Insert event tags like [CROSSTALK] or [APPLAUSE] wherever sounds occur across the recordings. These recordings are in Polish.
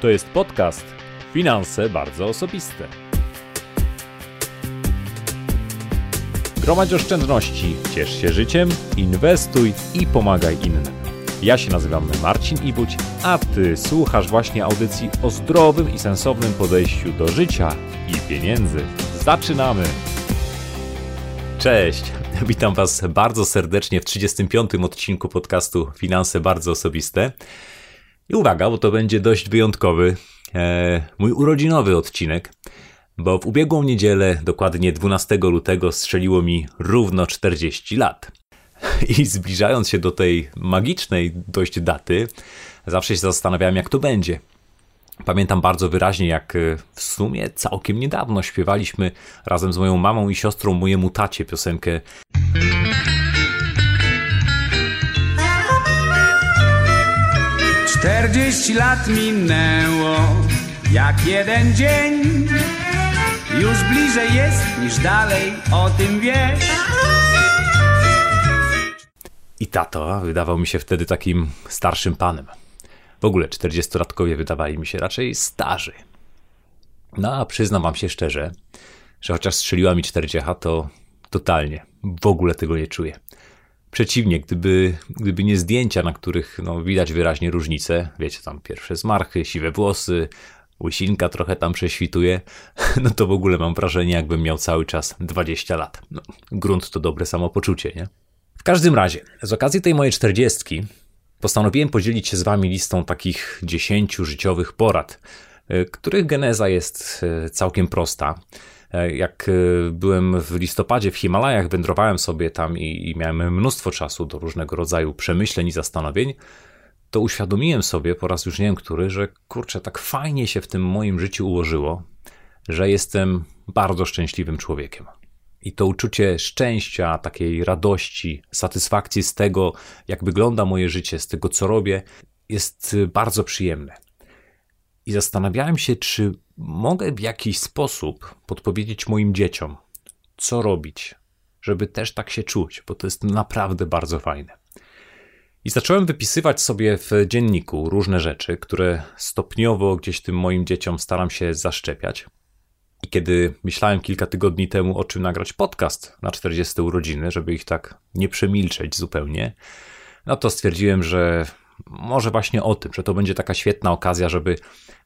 To jest podcast Finanse bardzo osobiste. Gromadź oszczędności, ciesz się życiem, inwestuj i pomagaj innym. Ja się nazywam Marcin Ibuć, a ty słuchasz właśnie audycji o zdrowym i sensownym podejściu do życia i pieniędzy. Zaczynamy! Cześć! [LAUGHS] Witam Was bardzo serdecznie w 35. odcinku podcastu Finanse bardzo osobiste. I uwaga, bo to będzie dość wyjątkowy, e, mój urodzinowy odcinek, bo w ubiegłą niedzielę, dokładnie 12 lutego, strzeliło mi równo 40 lat. I zbliżając się do tej magicznej dość daty, zawsze się zastanawiałem, jak to będzie. Pamiętam bardzo wyraźnie, jak e, w sumie całkiem niedawno śpiewaliśmy razem z moją mamą i siostrą mojemu tacie piosenkę Czterdzieści lat minęło jak jeden dzień Już bliżej jest niż dalej, o tym wiesz I tato wydawał mi się wtedy takim starszym panem. W ogóle 40-latkowie wydawali mi się raczej starzy. No a przyznam wam się szczerze, że chociaż strzeliła mi 40, to totalnie w ogóle tego nie czuję. Przeciwnie, gdyby, gdyby nie zdjęcia, na których no, widać wyraźnie różnice, wiecie, tam pierwsze zmarchy, siwe włosy, łysinka trochę tam prześwituje, [LAUGHS] no to w ogóle mam wrażenie, jakbym miał cały czas 20 lat. No, grunt to dobre samopoczucie, nie? W każdym razie, z okazji tej mojej czterdziestki postanowiłem podzielić się z wami listą takich 10 życiowych porad, y, których geneza jest y, całkiem prosta. Y, Jak byłem w listopadzie w Himalajach, wędrowałem sobie tam i, i miałem mnóstwo czasu do różnego rodzaju przemyśleń i zastanowień, to uświadomiłem sobie po raz już nie wiem który, że kurczę, tak fajnie się w tym moim życiu ułożyło, że jestem bardzo szczęśliwym człowiekiem. I to uczucie szczęścia, takiej radości, satysfakcji z tego, jak wygląda moje życie, z tego, co robię, jest bardzo przyjemne. I zastanawiałem się, czy mogę w jakiś sposób podpowiedzieć moim dzieciom, co robić, żeby też tak się czuć, bo to jest naprawdę bardzo fajne. I zacząłem wypisywać sobie w dzienniku różne rzeczy, które stopniowo gdzieś tym moim dzieciom staram się zaszczepiać. I kiedy myślałem kilka tygodni temu, o czym nagrać podcast na 40 urodziny, żeby ich tak nie przemilczeć zupełnie, no to stwierdziłem, że może właśnie o tym, że to będzie taka świetna okazja, żeby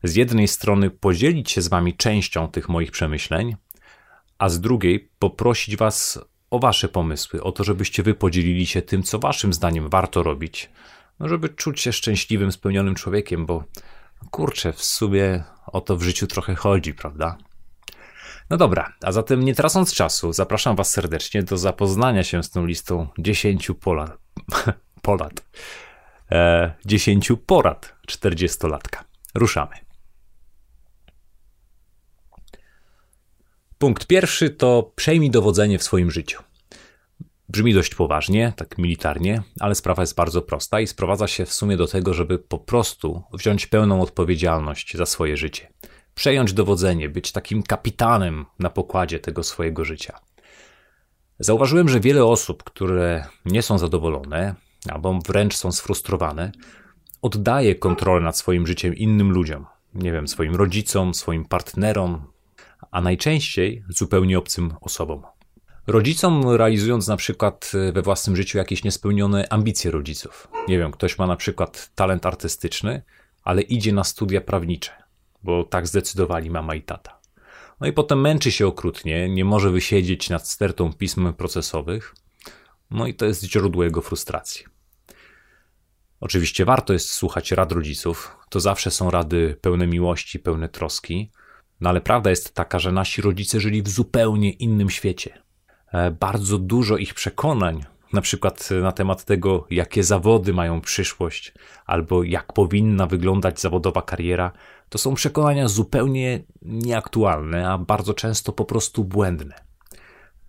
z jednej strony podzielić się z wami częścią tych moich przemyśleń, a z drugiej poprosić was o wasze pomysły, o to, żebyście wy podzielili się tym, co waszym zdaniem warto robić, no żeby czuć się szczęśliwym, spełnionym człowiekiem, bo kurczę, w sumie o to w życiu trochę chodzi, prawda? No dobra, a zatem nie tracąc czasu, zapraszam Was serdecznie do zapoznania się z tą listą 10 pola, [LAUGHS] polat. E, 10 porad 40-latka. Ruszamy. Punkt pierwszy to przejmij dowodzenie w swoim życiu. Brzmi dość poważnie, tak militarnie, ale sprawa jest bardzo prosta i sprowadza się w sumie do tego, żeby po prostu wziąć pełną odpowiedzialność za swoje życie przejąć dowodzenie, być takim kapitanem na pokładzie tego swojego życia. Zauważyłem, że wiele osób, które nie są zadowolone albo wręcz są sfrustrowane, oddaje kontrolę nad swoim życiem innym ludziom. Nie wiem, swoim rodzicom, swoim partnerom, a najczęściej zupełnie obcym osobom. Rodzicom realizując na przykład we własnym życiu jakieś niespełnione ambicje rodziców. Nie wiem, ktoś ma na przykład talent artystyczny, ale idzie na studia prawnicze bo tak zdecydowali mama i tata. No i potem męczy się okrutnie, nie może wysiedzieć nad stertą pism procesowych, no i to jest źródło jego frustracji. Oczywiście warto jest słuchać rad rodziców, to zawsze są rady pełne miłości, pełne troski, no ale prawda jest taka, że nasi rodzice żyli w zupełnie innym świecie. E, bardzo dużo ich przekonań, na przykład na temat tego, jakie zawody mają przyszłość, albo jak powinna wyglądać zawodowa kariera, to są przekonania zupełnie nieaktualne, a bardzo często po prostu błędne.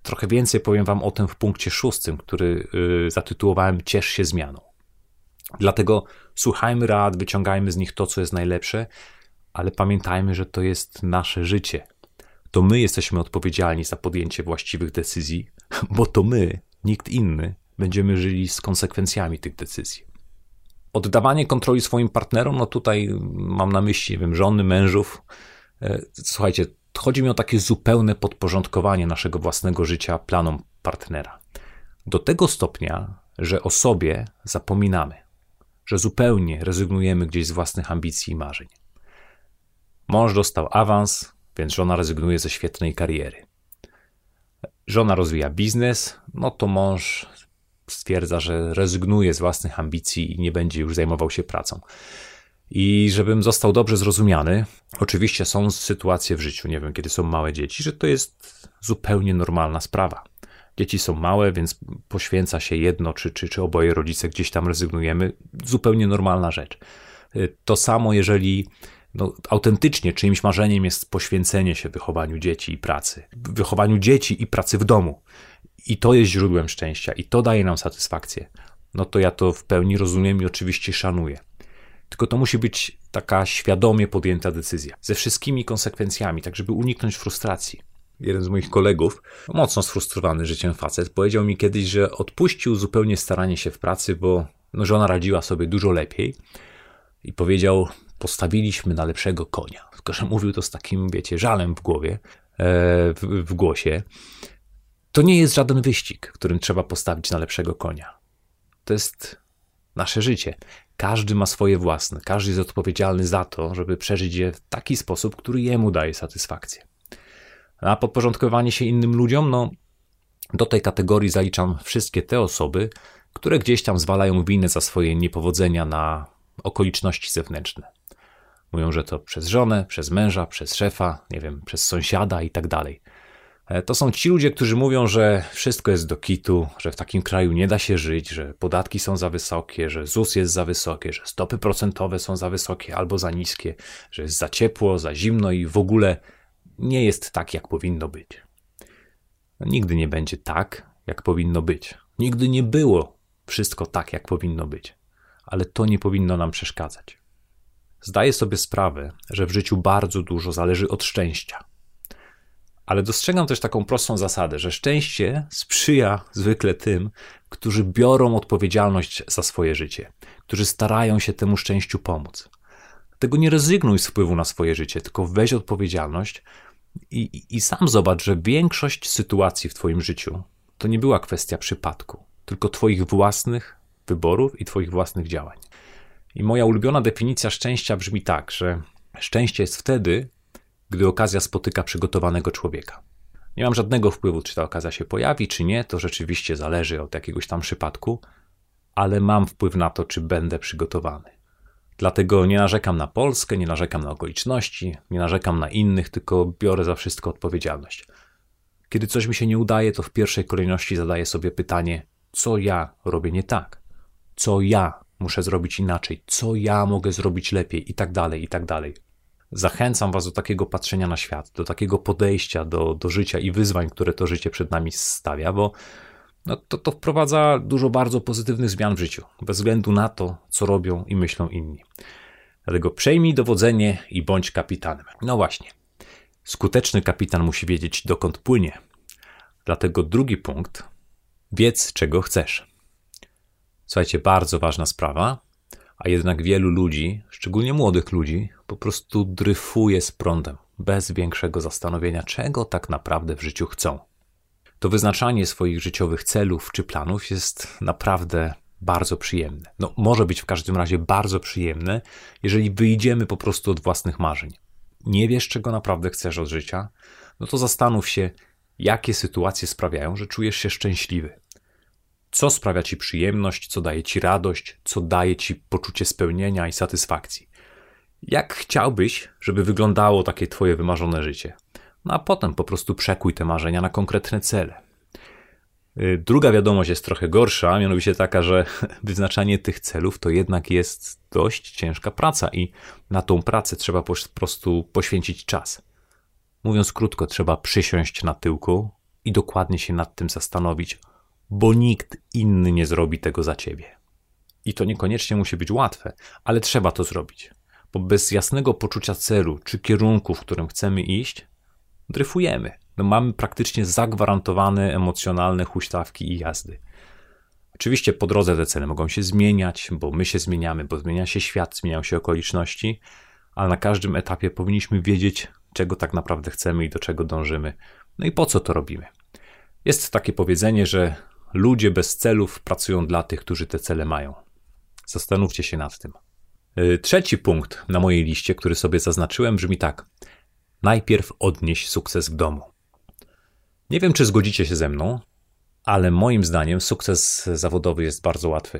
Trochę więcej powiem Wam o tym w punkcie szóstym, który yy, zatytułowałem Ciesz się zmianą. Dlatego słuchajmy rad, wyciągajmy z nich to, co jest najlepsze, ale pamiętajmy, że to jest nasze życie. To my jesteśmy odpowiedzialni za podjęcie właściwych decyzji, [LAUGHS] bo to my, nikt inny, będziemy żyli z konsekwencjami tych decyzji. Oddawanie kontroli swoim partnerom, no tutaj mam na myśli, nie wiem, żony, mężów. E, słuchajcie, chodzi mi o takie zupełne podporządkowanie naszego własnego życia planom partnera. Do tego stopnia, że o sobie zapominamy, że zupełnie rezygnujemy gdzieś z własnych ambicji i marzeń. Mąż dostał awans, więc żona rezygnuje ze świetnej kariery. Żona rozwija biznes, no to mąż stwierdza, że rezygnuje z własnych ambicji i nie będzie już zajmował się pracą. I żebym został dobrze zrozumiany, oczywiście są sytuacje w życiu, nie wiem, kiedy są małe dzieci, że to jest zupełnie normalna sprawa. Dzieci są małe, więc poświęca się jedno, czy, czy, czy oboje rodzice gdzieś tam rezygnujemy. Zupełnie normalna rzecz. To samo, jeżeli no, autentycznie czyimś marzeniem jest poświęcenie się wychowaniu dzieci i pracy, wychowaniu dzieci i pracy w domu. I to jest źródłem szczęścia, i to daje nam satysfakcję. No to ja to w pełni rozumiem i oczywiście szanuję. Tylko to musi być taka świadomie podjęta decyzja, ze wszystkimi konsekwencjami, tak żeby uniknąć frustracji. Jeden z moich kolegów, mocno sfrustrowany życiem facet, powiedział mi kiedyś, że odpuścił zupełnie staranie się w pracy, bo no, żona radziła sobie dużo lepiej i powiedział: Postawiliśmy na lepszego konia. Tylko, że mówił to z takim, wiecie, żalem w głowie, e, w, w głosie. To nie jest żaden wyścig, którym trzeba postawić na lepszego konia. To jest nasze życie. Każdy ma swoje własne, każdy jest odpowiedzialny za to, żeby przeżyć je w taki sposób, który jemu daje satysfakcję. A podporządkowanie się innym ludziom, no do tej kategorii zaliczam wszystkie te osoby, które gdzieś tam zwalają winę za swoje niepowodzenia na okoliczności zewnętrzne. Mówią, że to przez żonę, przez męża, przez szefa, nie wiem, przez sąsiada i tak dalej. E, to są ci ludzie, którzy mówią, że wszystko jest do kitu, że w takim kraju nie da się żyć, że podatki są za wysokie, że ZUS jest za wysokie, że stopy procentowe są za wysokie albo za niskie, że jest za ciepło, za zimno i w ogóle nie jest tak, jak powinno być. No, nigdy nie będzie tak, jak powinno być. Nigdy nie było wszystko tak, jak powinno być, ale to nie powinno nam przeszkadzać. Zdaję sobie sprawę, że w życiu bardzo dużo zależy od szczęścia ale dostrzegam też taką prostą zasadę, że szczęście sprzyja zwykle tym, którzy biorą odpowiedzialność za swoje życie, którzy starają się temu szczęściu pomóc. Dlatego nie rezygnuj z wpływu na swoje życie, tylko weź odpowiedzialność i, i, sam zobacz, że większość sytuacji w Twoim życiu to nie była kwestia przypadku, tylko Twoich własnych wyborów i Twoich własnych działań. I moja ulubiona definicja szczęścia brzmi tak, że szczęście jest wtedy, gdy okazja spotyka przygotowanego człowieka. Nie mam żadnego wpływu, czy ta okazja się pojawi, czy nie, to rzeczywiście zależy od jakiegoś tam przypadku, ale mam wpływ na to, czy będę przygotowany. Dlatego nie narzekam na Polskę, nie narzekam na okoliczności, nie narzekam na innych, tylko biorę za wszystko odpowiedzialność. Kiedy coś mi się nie udaje, to w pierwszej kolejności zadaję sobie pytanie, co ja robię nie tak, co ja muszę zrobić inaczej, co ja mogę zrobić lepiej i tak dalej, i tak dalej. Zachęcam Was do takiego patrzenia na świat, do takiego podejścia do, do życia i wyzwań, które to życie przed nami stawia, bo no to, to wprowadza dużo bardzo pozytywnych zmian w życiu, bez względu na to, co robią i myślą inni. Dlatego przejmij dowodzenie i bądź kapitanem. No właśnie. Skuteczny kapitan musi wiedzieć, dokąd płynie. Dlatego drugi punkt: wiedz, czego chcesz. Słuchajcie, bardzo ważna sprawa a jednak wielu ludzi, szczególnie młodych ludzi, po prostu dryfuje z prądem, bez większego zastanowienia, czego tak naprawdę w życiu chcą. To wyznaczanie swoich życiowych celów czy planów jest naprawdę bardzo przyjemne. No, może być w każdym razie bardzo przyjemne, jeżeli wyjdziemy po prostu od własnych marzeń. Nie wiesz, czego naprawdę chcesz od życia, no to zastanów się, jakie sytuacje sprawiają, że czujesz się szczęśliwy co sprawia ci przyjemność, co daje ci radość, co daje ci poczucie spełnienia i satysfakcji. Jak chciałbyś, żeby wyglądało takie twoje wymarzone życie? No a potem po prostu przekuj te marzenia na konkretne cele. Y, druga wiadomość jest trochę gorsza, mianowicie taka, że [LAUGHS] wyznaczanie tych celów to jednak jest dość ciężka praca i na tą pracę trzeba po prostu poświęcić czas. Mówiąc krótko, trzeba przysiąść na tyłku i dokładnie się nad tym zastanowić, bo nikt inny nie zrobi tego za ciebie. I to niekoniecznie musi być łatwe, ale trzeba to zrobić, bo bez jasnego poczucia celu czy kierunku, w którym chcemy iść, dryfujemy. No mamy praktycznie zagwarantowane emocjonalne huśtawki i jazdy. Oczywiście po drodze te cele mogą się zmieniać, bo my się zmieniamy, bo zmienia się świat, zmieniają się okoliczności, ale na każdym etapie powinniśmy wiedzieć, czego tak naprawdę chcemy i do czego dążymy, no i po co to robimy. Jest takie powiedzenie, że ludzie bez celów pracują dla tych, którzy te cele mają. Zastanówcie się nad tym. Y, trzeci punkt na mojej liście, który sobie zaznaczyłem, brzmi tak: Najpierw odnieś sukces w domu. Nie wiem, czy zgodzicie się ze mną, ale moim zdaniem sukces zawodowy jest bardzo łatwy.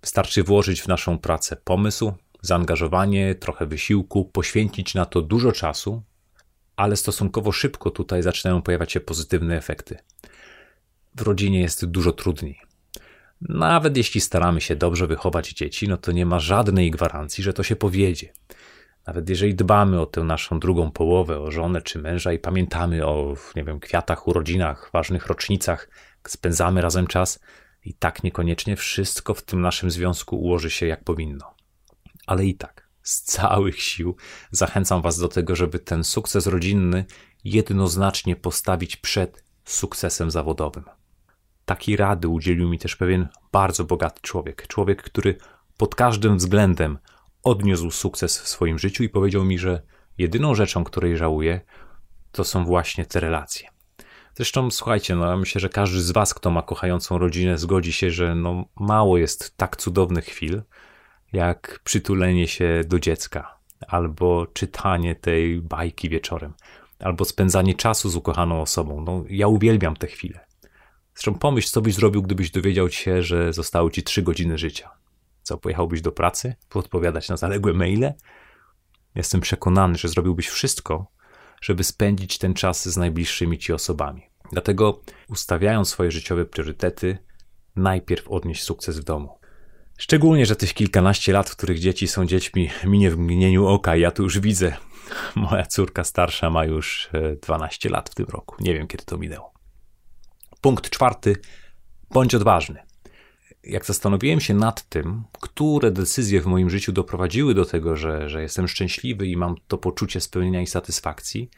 Wystarczy włożyć w naszą pracę pomysł, zaangażowanie, trochę wysiłku, poświęcić na to dużo czasu, ale stosunkowo szybko tutaj zaczynają pojawiać się pozytywne efekty. W rodzinie jest dużo trudniej. Nawet jeśli staramy się dobrze wychować dzieci, no to nie ma żadnej gwarancji, że to się powiedzie. Nawet jeżeli dbamy o tę naszą drugą połowę, o żonę czy męża i pamiętamy o, nie wiem, kwiatach, urodzinach, ważnych rocznicach, spędzamy razem czas, i tak niekoniecznie wszystko w tym naszym związku ułoży się jak powinno. Ale i tak, z całych sił zachęcam Was do tego, żeby ten sukces rodzinny jednoznacznie postawić przed sukcesem zawodowym. Takiej rady udzielił mi też pewien bardzo bogaty człowiek. Człowiek, który pod każdym względem odniósł sukces w swoim życiu i powiedział mi, że jedyną rzeczą, której żałuję, to są właśnie te relacje. Zresztą słuchajcie, no myślę, że każdy z was, kto ma kochającą rodzinę, zgodzi się, że no mało jest tak cudownych chwil, jak przytulenie się do dziecka, albo czytanie tej bajki wieczorem, albo spędzanie czasu z ukochaną osobą. No ja uwielbiam te chwile. Zresztą pomyśl, co byś zrobił, gdybyś dowiedział się, że zostały ci trzy godziny życia. Co, pojechałbyś do pracy, podpowiadać na zaległe maile? Jestem przekonany, że zrobiłbyś wszystko, żeby spędzić ten czas z najbliższymi ci osobami. Dlatego, ustawiając swoje życiowe priorytety, najpierw odnieść sukces w domu. Szczególnie, że tych kilkanaście lat, w których dzieci są dziećmi, minie w mgnieniu oka. Ja tu już widzę, moja córka starsza ma już 12 e, lat w tym roku. Nie wiem, kiedy to minęło. Punkt czwarty. Bądź odważny jak zastanowiłem się nad tym, które decyzje w moim życiu doprowadziły do tego, że, że jestem szczęśliwy i mam to poczucie spełnienia i satysfakcji,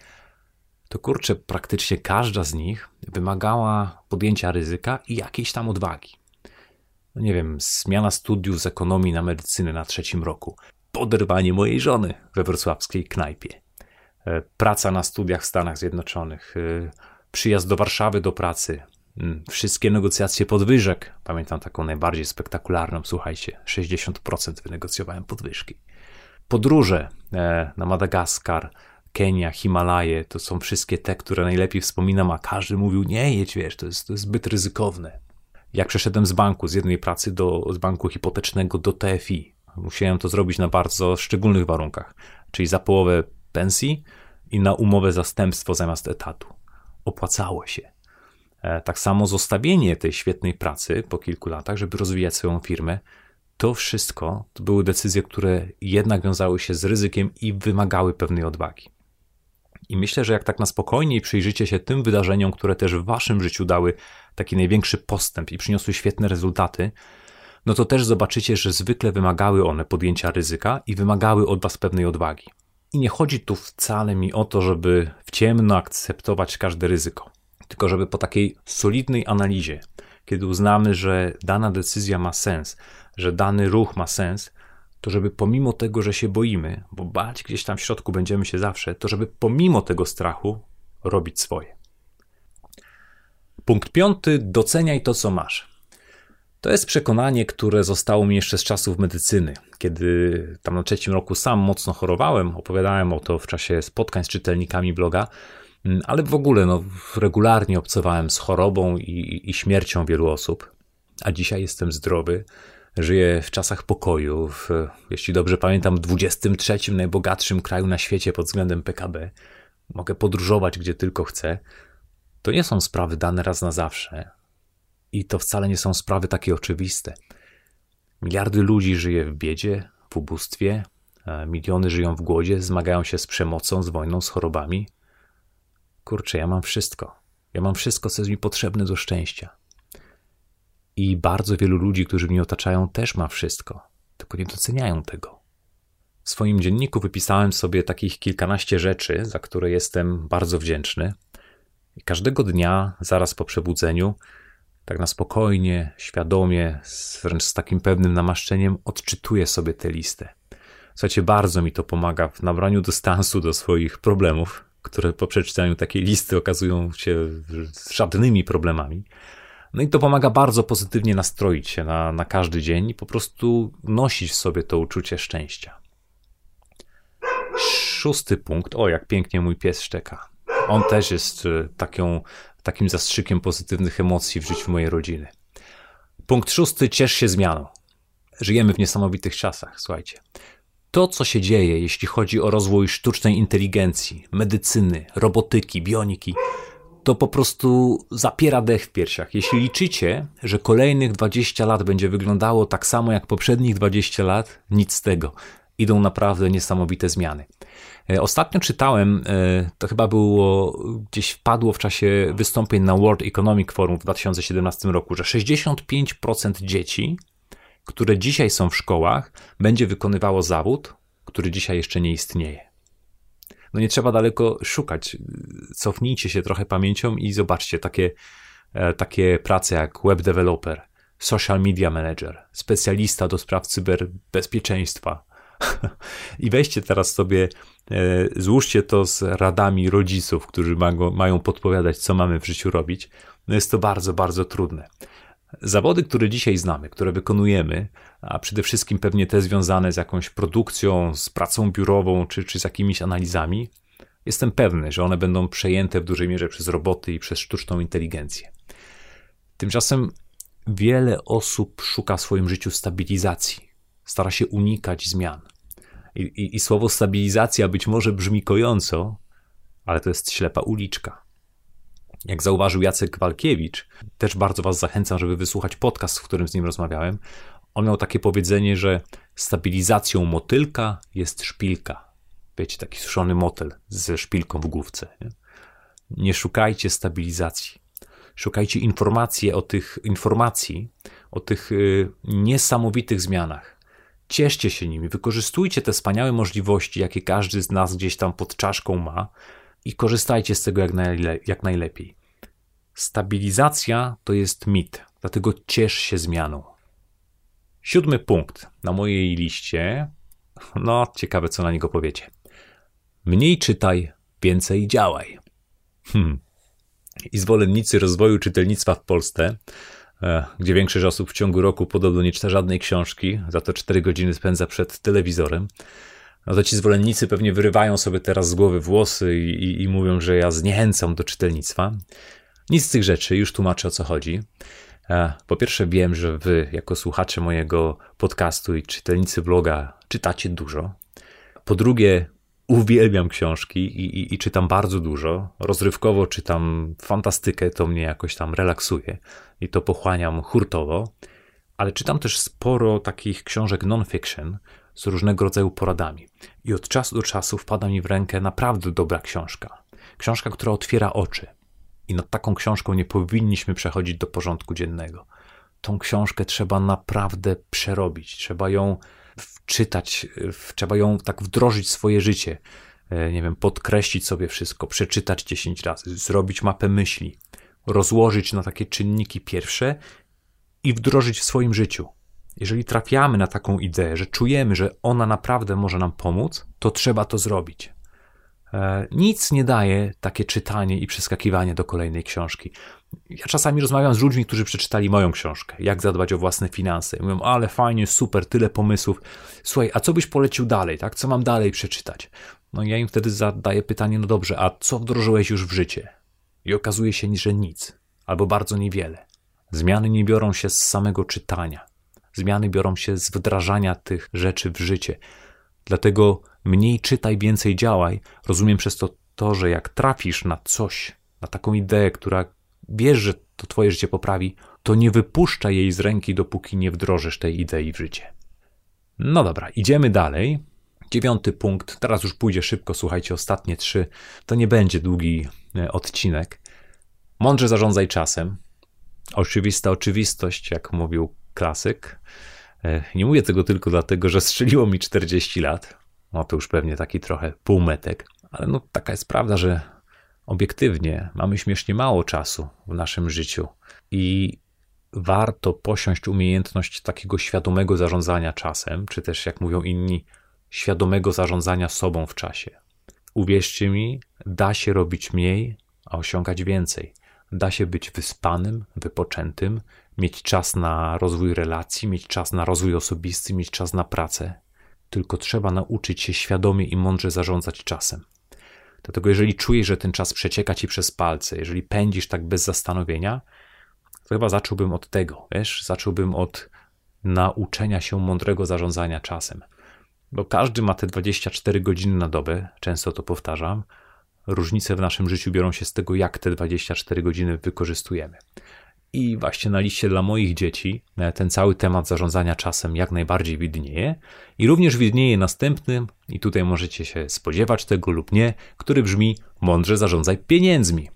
to kurczę, praktycznie każda z nich wymagała podjęcia ryzyka i jakiejś tam odwagi. No nie wiem, zmiana studiów z ekonomii na medycynę na trzecim roku, poderwanie mojej żony we wrocławskiej knajpie, e, praca na studiach w Stanach Zjednoczonych, e, przyjazd do Warszawy do pracy, wszystkie negocjacje podwyżek. Pamiętam taką najbardziej spektakularną, słuchajcie, 60% wynegocjowałem podwyżki. Podróże e, na Madagaskar, Kenia, Himalaje, to są wszystkie te, które najlepiej wspominam, a każdy mówił, nie jedź, wiesz, to jest, to jest zbyt ryzykowne. Jak przeszedłem z banku, z jednej pracy do z banku hipotecznego do TFI, musiałem to zrobić na bardzo szczególnych warunkach, czyli za połowę pensji i na umowę zastępstwo zamiast etatu. Opłacało się. E, tak samo zostawienie tej świetnej pracy po kilku latach, żeby rozwijać swoją firmę, to wszystko to były decyzje, które jednak wiązały się z ryzykiem i wymagały pewnej odwagi. I myślę, że jak tak na spokojnie przyjrzycie się tym wydarzeniom, które też w waszym życiu dały taki największy postęp i przyniosły świetne rezultaty, no to też zobaczycie, że zwykle wymagały one podjęcia ryzyka i wymagały od was pewnej odwagi. I nie chodzi tu wcale mi o to, żeby w ciemno akceptować każde ryzyko. Tylko żeby po takiej solidnej analizie, kiedy uznamy, że dana decyzja ma sens, że dany ruch ma sens, to żeby pomimo tego, że się boimy, bo bać gdzieś tam w środku będziemy się zawsze, to żeby pomimo tego strachu robić swoje. Punkt piąty: doceniaj to, co masz. To jest przekonanie, które zostało mi jeszcze z czasów medycyny, kiedy tam na trzecim roku sam mocno chorowałem. Opowiadałem o to w czasie spotkań z czytelnikami bloga. Mm, ale w ogóle no, regularnie obcowałem z chorobą i, i śmiercią wielu osób, a dzisiaj jestem zdrowy. Żyję w czasach pokoju, w, jeśli dobrze pamiętam, 23 najbogatszym kraju na świecie pod względem PKB. Mogę podróżować gdzie tylko chcę. To nie są sprawy dane raz na zawsze. I to wcale nie są sprawy takie oczywiste. Miliardy ludzi żyje w biedzie, w ubóstwie, miliony żyją w głodzie, zmagają się z przemocą, z wojną, z chorobami kurczę, ja mam wszystko. Ja mam wszystko, co jest mi potrzebne do szczęścia. I bardzo wielu ludzi, którzy mnie otaczają, też ma wszystko, tylko nie doceniają tego. W swoim dzienniku wypisałem sobie takich kilkanaście rzeczy, za które jestem bardzo wdzięczny. I każdego dnia, zaraz po przebudzeniu, tak na spokojnie, świadomie, wręcz z takim pewnym namaszczeniem odczytuję sobie tę listę. Słuchajcie, bardzo mi to pomaga w nabraniu dystansu do swoich problemów, które po przeczytaniu takiej listy okazują się żadnymi problemami. No i to pomaga bardzo pozytywnie nastroić się na, na każdy dzień i po prostu nosić w sobie to uczucie szczęścia. Szósty punkt. O, jak pięknie mój pies szczeka. On też jest e, taką, takim zastrzykiem pozytywnych emocji w życiu mojej rodziny. Punkt szósty. Ciesz się zmianą. Żyjemy w niesamowitych czasach, słuchajcie. To, co się dzieje, jeśli chodzi o rozwój sztucznej inteligencji, medycyny, robotyki, bioniki, to po prostu zapiera dech w piersiach. Jeśli liczycie, że kolejnych 20 lat będzie wyglądało tak samo jak poprzednich 20 lat, nic z tego. Idą naprawdę niesamowite zmiany. E, ostatnio czytałem, e, to chyba było gdzieś wpadło w czasie wystąpień na World Economic Forum w 2017 roku, że 65% dzieci, które dzisiaj są w szkołach, będzie wykonywało zawód, który dzisiaj jeszcze nie istnieje no nie trzeba daleko szukać. Cofnijcie się trochę pamięcią i zobaczcie takie, e, takie prace jak web developer, social media manager, specjalista do spraw cyberbezpieczeństwa. [LAUGHS] I weźcie teraz sobie, e, złóżcie to z radami rodziców, którzy mają podpowiadać, co mamy w życiu robić. No jest to bardzo, bardzo trudne. Zawody, które dzisiaj znamy, które wykonujemy, a przede wszystkim pewnie te związane z jakąś produkcją, z pracą biurową czy, czy z jakimiś analizami, jestem pewny, że one będą przejęte w dużej mierze przez roboty i przez sztuczną inteligencję. Tymczasem wiele osób szuka w swoim życiu stabilizacji, stara się unikać zmian. I, i, i słowo stabilizacja być może brzmi kojąco, ale to jest ślepa uliczka. Jak zauważył Jacek Walkiewicz, też bardzo Was zachęcam, żeby wysłuchać podcast, w którym z nim rozmawiałem. On miał takie powiedzenie, że stabilizacją motylka jest szpilka. Wiecie, taki suszony motyl ze szpilką w główce. Nie, nie szukajcie stabilizacji. Szukajcie informacji o tych informacji, o tych y, niesamowitych zmianach. Cieszcie się nimi, wykorzystujcie te wspaniałe możliwości, jakie każdy z nas gdzieś tam pod czaszką ma, i korzystajcie z tego jak, najle jak najlepiej. Stabilizacja to jest mit, dlatego ciesz się zmianą. Siódmy punkt na mojej liście. No, ciekawe, co na niego powiecie. Mniej czytaj, więcej działaj. Hmm. I zwolennicy rozwoju czytelnictwa w Polsce, e, gdzie większość osób w ciągu roku podobno nie czyta żadnej książki, za to 4 godziny spędza przed telewizorem, no to ci zwolennicy pewnie wyrywają sobie teraz z głowy włosy i, i, i mówią, że ja zniechęcam do czytelnictwa. Nic z tych rzeczy, już tłumaczę o co chodzi. E, po pierwsze, wiem, że wy, jako słuchacze mojego podcastu i czytelnicy bloga, czytacie dużo. Po drugie, uwielbiam książki i, i, i, czytam bardzo dużo. Rozrywkowo czytam fantastykę, to mnie jakoś tam relaksuje i to pochłaniam hurtowo. Ale czytam też sporo takich książek non-fiction, z różnego rodzaju poradami. I od czasu do czasu wpada mi w rękę naprawdę dobra książka. Książka, która otwiera oczy. I nad taką książką nie powinniśmy przechodzić do porządku dziennego. Tą książkę trzeba naprawdę przerobić, trzeba ją wczytać, trzeba ją tak wdrożyć w swoje życie. E, nie wiem, podkreślić sobie wszystko, przeczytać 10 razy, zrobić mapę myśli, rozłożyć na takie czynniki pierwsze i wdrożyć w swoim życiu. Jeżeli trafiamy na taką ideę, że czujemy, że ona naprawdę może nam pomóc, to trzeba to zrobić. E, nic nie daje takie czytanie i przeskakiwanie do kolejnej książki. Ja czasami rozmawiam z ludźmi, którzy przeczytali moją książkę, jak zadbać o własne finanse. Mówią, ale fajnie, super, tyle pomysłów. Słuchaj, a co byś polecił dalej, tak? Co mam dalej przeczytać? No ja im wtedy zadaję pytanie, no dobrze, a co wdrożyłeś już w życie? I okazuje się, że nic, albo bardzo niewiele. Zmiany nie biorą się z samego czytania. Zmiany biorą się z wdrażania tych rzeczy w życie. Dlatego mniej czytaj, więcej działaj. Rozumiem przez to to, że jak trafisz na coś, na taką ideę, która wiesz, że to twoje życie poprawi, to nie wypuszczaj jej z ręki, dopóki nie wdrożysz tej idei w życie. No dobra, idziemy dalej. Dziewiąty punkt, teraz już pójdzie szybko, słuchajcie, ostatnie trzy. To nie będzie długi e, odcinek. Mądrze zarządzaj czasem. Oczywista oczywistość, jak mówił klasyk. E, nie mówię tego tylko dlatego, że strzeliło mi 40 lat. No to już pewnie taki trochę półmetek, ale no taka jest prawda, że obiektywnie mamy śmiesznie mało czasu w naszym życiu i warto posiąść umiejętność takiego świadomego zarządzania czasem, czy też, jak mówią inni, świadomego zarządzania sobą w czasie. Uwierzcie mi, da się robić mniej, a osiągać więcej. Da się być wyspanym, wypoczętym, mieć czas na rozwój relacji, mieć czas na rozwój osobisty, mieć czas na pracę. Tylko trzeba nauczyć się świadomie i mądrze zarządzać czasem. Dlatego, jeżeli czujesz, że ten czas przecieka ci przez palce, jeżeli pędzisz tak bez zastanowienia, to chyba zacząłbym od tego, wiesz, zacząłbym od nauczenia się mądrego zarządzania czasem. Bo każdy ma te 24 godziny na dobę, często to powtarzam. Różnice w naszym życiu biorą się z tego, jak te 24 godziny wykorzystujemy. I właśnie na liście dla moich dzieci e, ten cały temat zarządzania czasem jak najbardziej widnieje. I również widnieje następny, i tutaj możecie się spodziewać tego lub nie, który brzmi: mądrze zarządzaj pieniędzmi.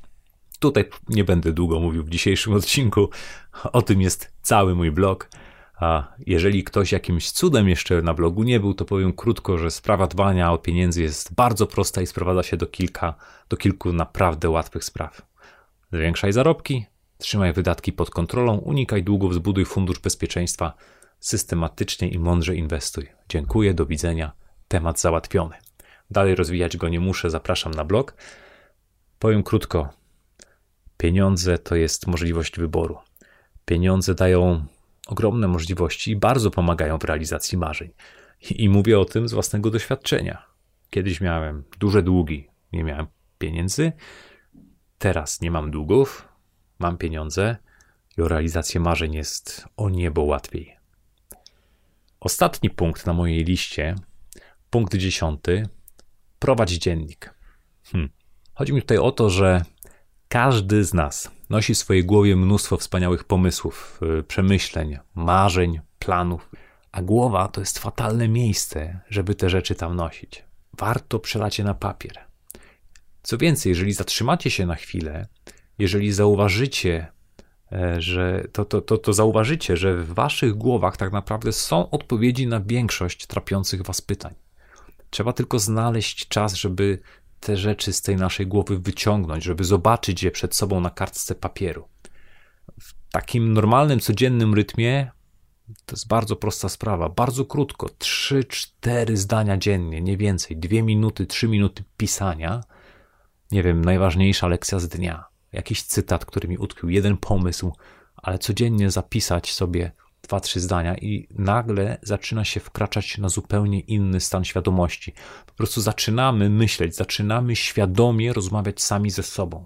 Tutaj nie będę długo mówił w dzisiejszym odcinku. O tym jest cały mój blog. A jeżeli ktoś jakimś cudem jeszcze na blogu nie był, to powiem krótko, że sprawa dbania o pieniędzy jest bardzo prosta i sprowadza się do kilka, do kilku naprawdę łatwych spraw. Zwiększaj zarobki, trzymaj wydatki pod kontrolą, unikaj długów, zbuduj fundusz bezpieczeństwa, systematycznie i mądrze inwestuj. Dziękuję, do widzenia. Temat załatwiony. Dalej rozwijać go nie muszę, zapraszam na blog. Powiem krótko, Pieniądze to jest możliwość wyboru. Pieniądze dają ogromne możliwości i bardzo pomagają w realizacji marzeń. I mówię o tym z własnego doświadczenia. Kiedyś miałem duże długi, nie miałem pieniędzy. Teraz nie mam długów, mam pieniądze i o realizację marzeń jest o niebo łatwiej. Ostatni punkt na mojej liście, punkt dziesiąty, prowadź dziennik. Hmm. Chodzi mi tutaj o to, że każdy z nas nosi w swojej głowie mnóstwo wspaniałych pomysłów, y, przemyśleń, marzeń, planów, a głowa to jest fatalne miejsce, żeby te rzeczy tam nosić. Warto przelać je na papier. Co więcej, jeżeli zatrzymacie się na chwilę, jeżeli zauważycie, e, że to, to, to, to zauważycie, że w waszych głowach tak naprawdę są odpowiedzi na większość trapiących was pytań. Trzeba tylko znaleźć czas, żeby te rzeczy z tej naszej głowy wyciągnąć, żeby zobaczyć je przed sobą na kartce papieru. W takim normalnym, codziennym rytmie to jest bardzo prosta sprawa. Bardzo krótko, 3-4 zdania dziennie, nie więcej, 2 minuty, 3 minuty pisania. Nie wiem, najważniejsza lekcja z dnia. Jakiś cytat, który mi utkwił, jeden pomysł, ale codziennie zapisać sobie dwa, trzy zdania i nagle zaczyna się wkraczać na zupełnie inny stan świadomości. Po prostu zaczynamy myśleć, zaczynamy świadomie rozmawiać sami ze sobą.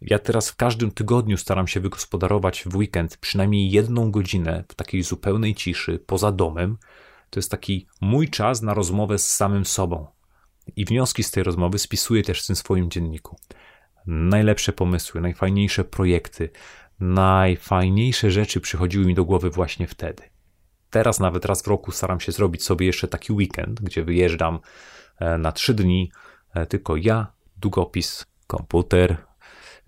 Ja teraz w każdym tygodniu staram się wygospodarować w weekend przynajmniej jedną godzinę w takiej zupełnej ciszy, poza domem. To jest taki mój czas na rozmowę z samym sobą. I wnioski z tej rozmowy spisuję też w tym swoim dzienniku. Najlepsze pomysły, najfajniejsze projekty, najfajniejsze rzeczy przychodziły mi do głowy właśnie wtedy. Teraz nawet raz w roku staram się zrobić sobie jeszcze taki weekend, gdzie wyjeżdżam e, na trzy dni, e, tylko ja, długopis, komputer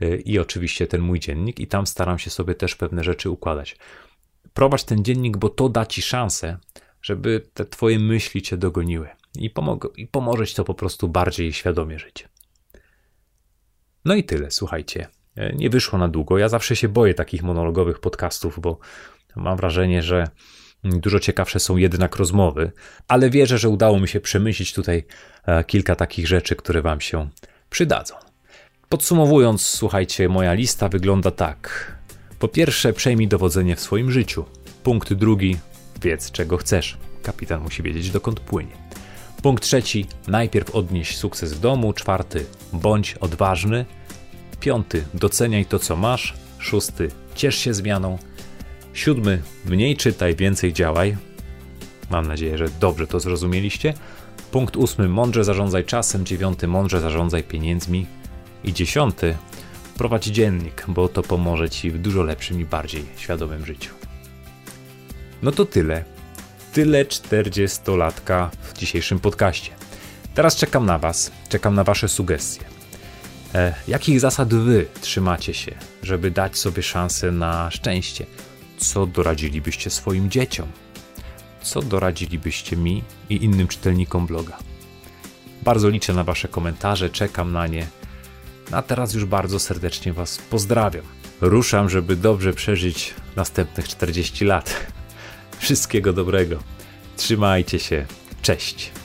e, i oczywiście ten mój dziennik, i tam staram się sobie też pewne rzeczy układać. Prowadź ten dziennik, bo to da ci szansę, żeby te twoje myśli cię dogoniły i, pomog- i pomoże ci to po prostu bardziej świadomie żyć. No i tyle, słuchajcie. E, nie wyszło na długo. Ja zawsze się boję takich monologowych podcastów, bo mam wrażenie, że dużo ciekawsze są jednak rozmowy, ale wierzę, że udało mi się przemyśleć tutaj e, kilka takich rzeczy, które Wam się przydadzą. Podsumowując, słuchajcie, moja lista wygląda tak. Po pierwsze, przejmij dowodzenie w swoim życiu. Punkt drugi, wiedz czego chcesz. Kapitan musi wiedzieć dokąd płynie. Punkt trzeci, najpierw odnieś sukces w domu. Czwarty, bądź odważny. Piąty, doceniaj to, co masz. Szósty, ciesz się zmianą. Siódmy, mniej czytaj, więcej działaj. Mam nadzieję, że dobrze to zrozumieliście. Punkt ósmy, mądrze zarządzaj czasem. Dziewiąty, mądrze zarządzaj pieniędzmi. I dziesiąty, prowadź dziennik, bo to pomoże Ci w dużo lepszym i bardziej świadomym życiu. No to tyle. Tyle 40-latka w dzisiejszym podcaście. Teraz czekam na Was, czekam na Wasze sugestie. E, jakich zasad wy trzymacie się, żeby dać sobie szansę na szczęście? Co doradzilibyście swoim dzieciom? Co doradzilibyście mi i innym czytelnikom bloga? Bardzo liczę na Wasze komentarze, czekam na nie. A teraz już bardzo serdecznie Was pozdrawiam. Ruszam, żeby dobrze przeżyć następnych 40 lat. [LAUGHS] Wszystkiego dobrego. Trzymajcie się. Cześć.